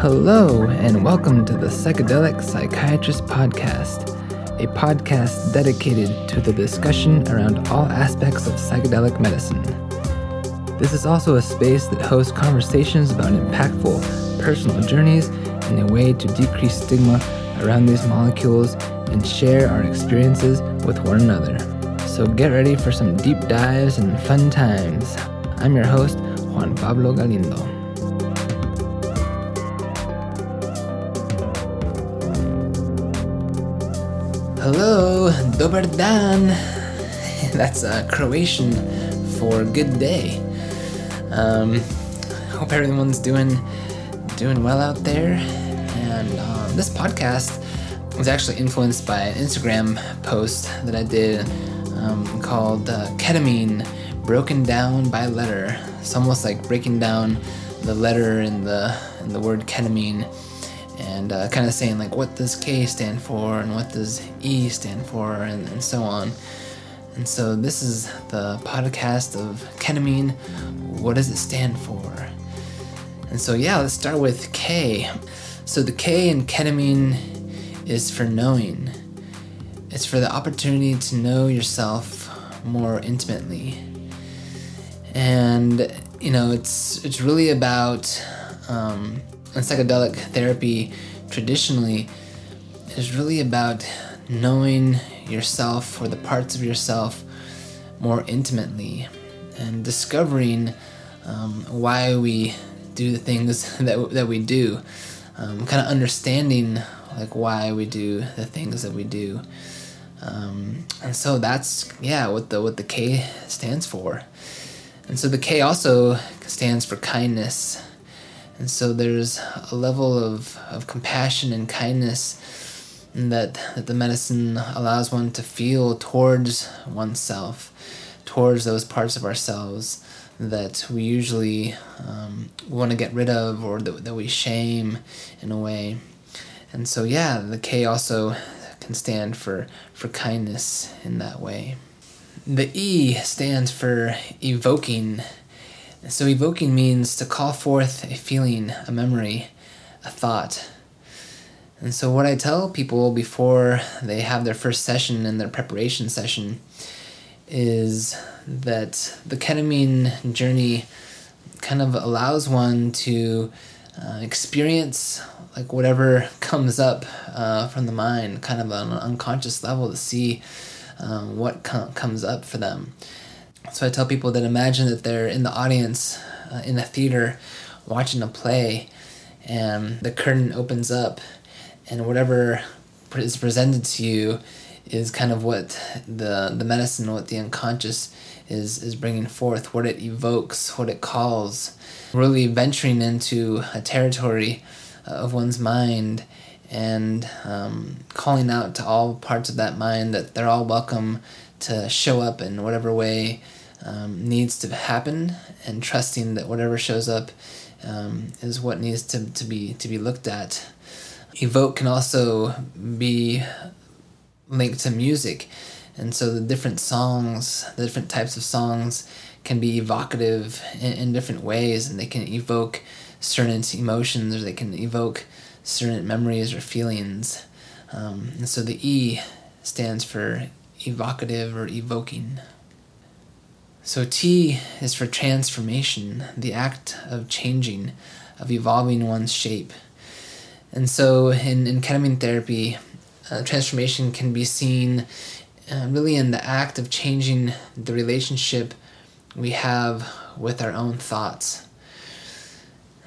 Hello, and welcome to the Psychedelic Psychiatrist Podcast, a podcast dedicated to the discussion around all aspects of psychedelic medicine. This is also a space that hosts conversations about impactful personal journeys and a way to decrease stigma around these molecules and share our experiences with one another. So get ready for some deep dives and fun times. I'm your host, Juan Pablo Galindo. Hello, dober dan. That's uh, Croatian for good day. Um, hope everyone's doing doing well out there. And um, this podcast was actually influenced by an Instagram post that I did um, called uh, "Ketamine Broken Down by Letter." It's almost like breaking down the letter in the in the word ketamine and uh, kind of saying like what does K stand for and what does E stand for and, and so on. And so this is the podcast of ketamine. What does it stand for? And so yeah, let's start with K. So the K in ketamine is for knowing. It's for the opportunity to know yourself more intimately. And you know, it's it's really about um, and psychedelic therapy traditionally is really about knowing yourself or the parts of yourself more intimately and discovering um, why we do the things that, that we do um, kind of understanding like why we do the things that we do. Um, and so that's yeah what the what the k stands for. And so the k also stands for kindness and so there's a level of, of compassion and kindness that, that the medicine allows one to feel towards oneself, towards those parts of ourselves that we usually um, want to get rid of or that, that we shame in a way. And so, yeah, the K also can stand for, for kindness in that way. The E stands for evoking so, evoking means to call forth a feeling, a memory, a thought. And so, what I tell people before they have their first session and their preparation session is that the ketamine journey kind of allows one to uh, experience like whatever comes up uh, from the mind, kind of on an unconscious level, to see um, what com- comes up for them. So I tell people that imagine that they're in the audience uh, in a theater watching a play, and the curtain opens up, and whatever is presented to you is kind of what the the medicine, what the unconscious is is bringing forth, what it evokes, what it calls, really venturing into a territory of one's mind and um, calling out to all parts of that mind that they're all welcome to show up in whatever way um, needs to happen, and trusting that whatever shows up um, is what needs to, to be to be looked at. Evoke can also be linked to music, and so the different songs, the different types of songs, can be evocative in, in different ways, and they can evoke certain emotions, or they can evoke certain memories or feelings. Um, and so the E stands for evocative or evoking. So T is for transformation, the act of changing, of evolving one's shape. And so in, in ketamine therapy, uh, transformation can be seen uh, really in the act of changing the relationship we have with our own thoughts.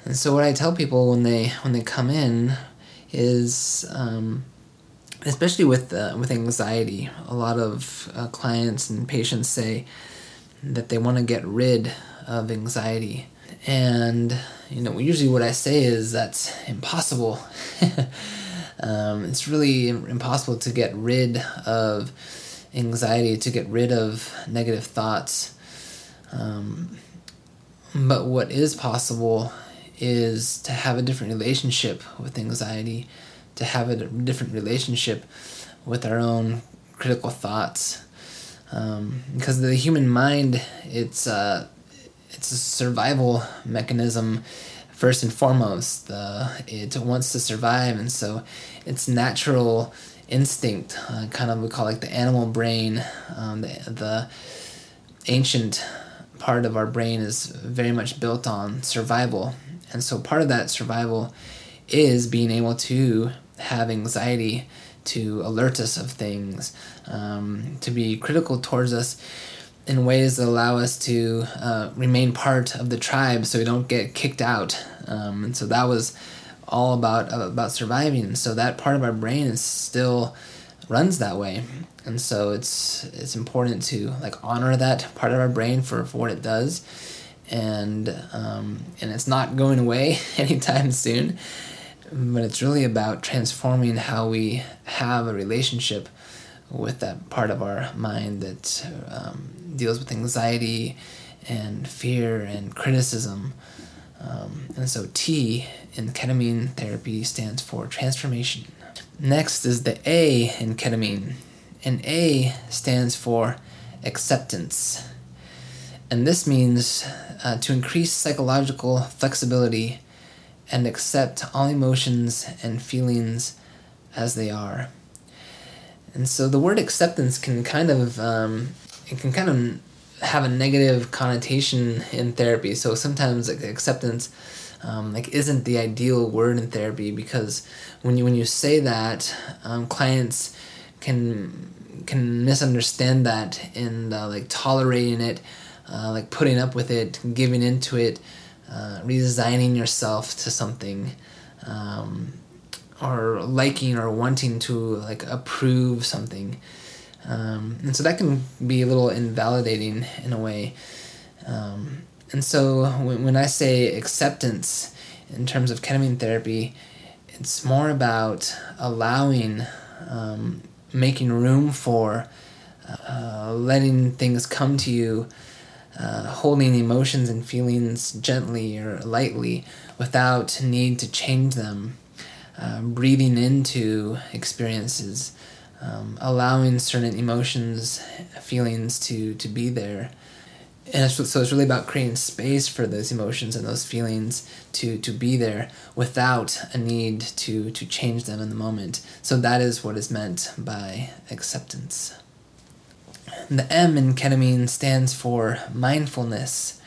And so what I tell people when they when they come in is um, especially with uh, with anxiety, a lot of uh, clients and patients say that they want to get rid of anxiety. And you know, usually what I say is that's impossible. um, it's really impossible to get rid of anxiety, to get rid of negative thoughts. Um, but what is possible is to have a different relationship with anxiety, to have a different relationship with our own critical thoughts. Um, because the human mind, it's uh, it's a survival mechanism first and foremost. Uh, it wants to survive, and so its natural instinct, uh, kind of we call it like the animal brain, um, the, the ancient part of our brain is very much built on survival. And so part of that survival is being able to have anxiety, to alert us of things, um, to be critical towards us in ways that allow us to uh, remain part of the tribe so we don't get kicked out. Um, and so that was all about uh, about surviving. So that part of our brain is still runs that way. And so it's it's important to like honor that part of our brain for, for what it does. And um, and it's not going away anytime soon. But it's really about transforming how we have a relationship with that part of our mind that um, deals with anxiety and fear and criticism. Um, and so T in ketamine therapy stands for transformation. Next is the A in ketamine, and A stands for acceptance. And this means uh, to increase psychological flexibility and accept all emotions and feelings as they are. And so the word acceptance can kind of um, it can kind of have a negative connotation in therapy. So sometimes like, acceptance um, like isn't the ideal word in therapy because when you when you say that, um, clients can can misunderstand that and uh, like tolerating it, uh, like putting up with it, giving into it, uh, resigning yourself to something. Um, or liking or wanting to like approve something um, and so that can be a little invalidating in a way um, and so when, when i say acceptance in terms of ketamine therapy it's more about allowing um, making room for uh, letting things come to you uh, holding emotions and feelings gently or lightly without need to change them uh, breathing into experiences, um, allowing certain emotions, feelings to to be there. And so it's really about creating space for those emotions and those feelings to, to be there without a need to, to change them in the moment. So that is what is meant by acceptance. The M in ketamine stands for mindfulness.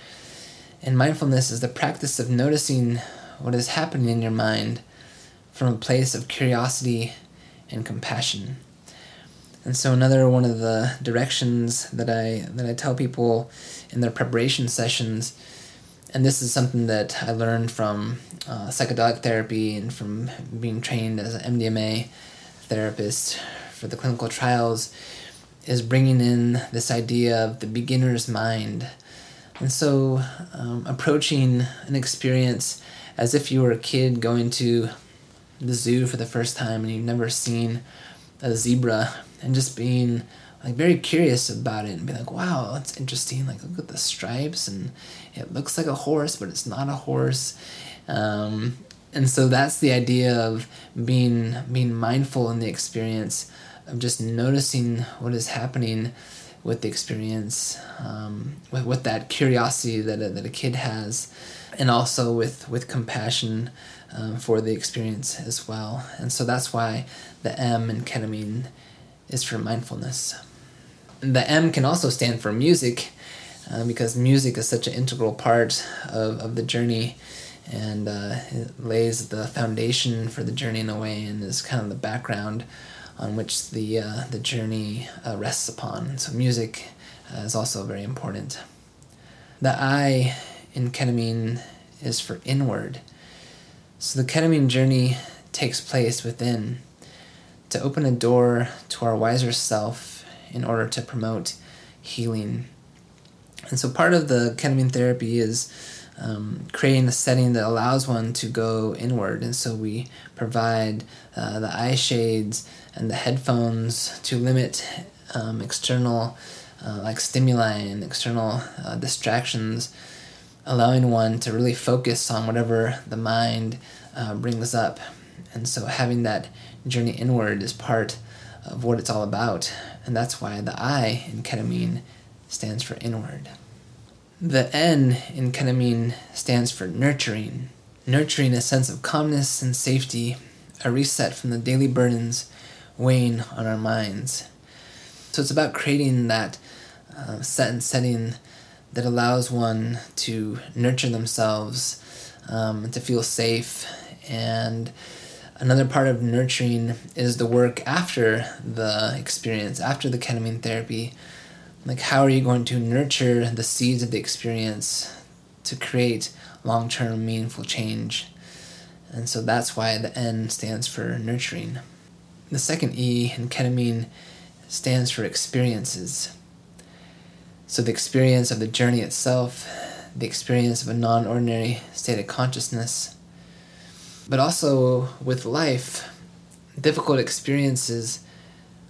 And mindfulness is the practice of noticing what is happening in your mind from a place of curiosity and compassion. And so another one of the directions that I that I tell people in their preparation sessions, and this is something that I learned from uh, psychedelic therapy and from being trained as an MDMA therapist for the clinical trials, is bringing in this idea of the beginner's mind. And so, um, approaching an experience as if you were a kid going to the zoo for the first time and you've never seen a zebra and just being like very curious about it and be like wow that's interesting like look at the stripes and it looks like a horse but it's not a horse um, and so that's the idea of being being mindful in the experience of just noticing what is happening with the experience um, with, with that curiosity that a, that a kid has and also with with compassion um, for the experience as well. And so that's why the M in ketamine is for mindfulness. The M can also stand for music uh, because music is such an integral part of, of the journey and uh, it lays the foundation for the journey in a way and is kind of the background on which the, uh, the journey uh, rests upon. So music uh, is also very important. The I in ketamine is for inward. So the ketamine journey takes place within to open a door to our wiser self in order to promote healing. And so part of the ketamine therapy is um, creating a setting that allows one to go inward. And so we provide uh, the eye shades and the headphones to limit um, external uh, like stimuli and external uh, distractions allowing one to really focus on whatever the mind uh, brings up. And so having that journey inward is part of what it's all about. And that's why the I in ketamine stands for inward. The N in ketamine stands for nurturing. nurturing a sense of calmness and safety, a reset from the daily burdens weighing on our minds. So it's about creating that uh, set and setting that allows one to nurture themselves, um, to feel safe. And another part of nurturing is the work after the experience, after the ketamine therapy. Like, how are you going to nurture the seeds of the experience to create long term meaningful change? And so that's why the N stands for nurturing. The second E in ketamine stands for experiences. So, the experience of the journey itself, the experience of a non ordinary state of consciousness, but also with life, difficult experiences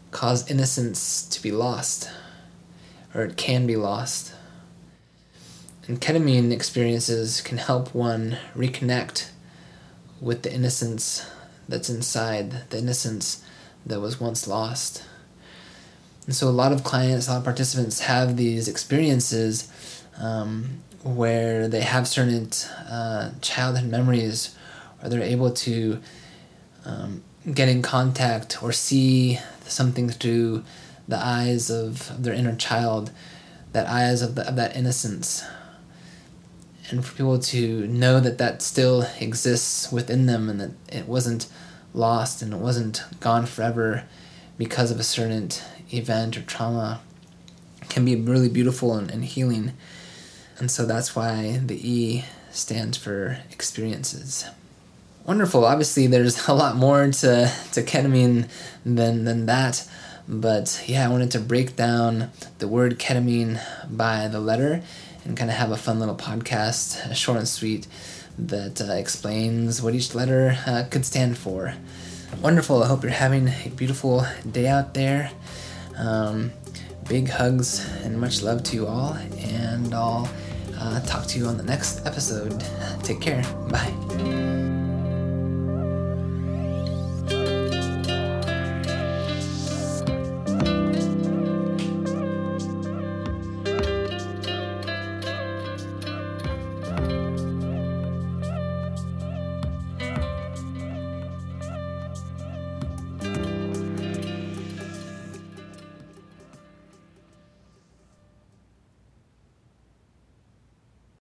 cause innocence to be lost, or it can be lost. And ketamine experiences can help one reconnect with the innocence that's inside, the innocence that was once lost. And so a lot of clients, a lot of participants have these experiences um, where they have certain uh, childhood memories, or they're able to um, get in contact or see something through the eyes of, their inner child, that eyes of, the, of that innocence. And for people to know that that still exists within them and that it wasn't lost and it wasn't gone forever because of a certain event or trauma can be really beautiful and, and healing. And so that's why the E stands for experiences. Wonderful. Obviously, there's a lot more to, to ketamine than, than that. But yeah, I wanted to break down the word ketamine by the letter and kind of have a fun little podcast, short and sweet, that uh, explains what each letter uh, could stand for. Wonderful. I hope you're having a beautiful day out there. Um, big hugs and much love to you all, and I'll uh, talk to you on the next episode. Take care. Bye.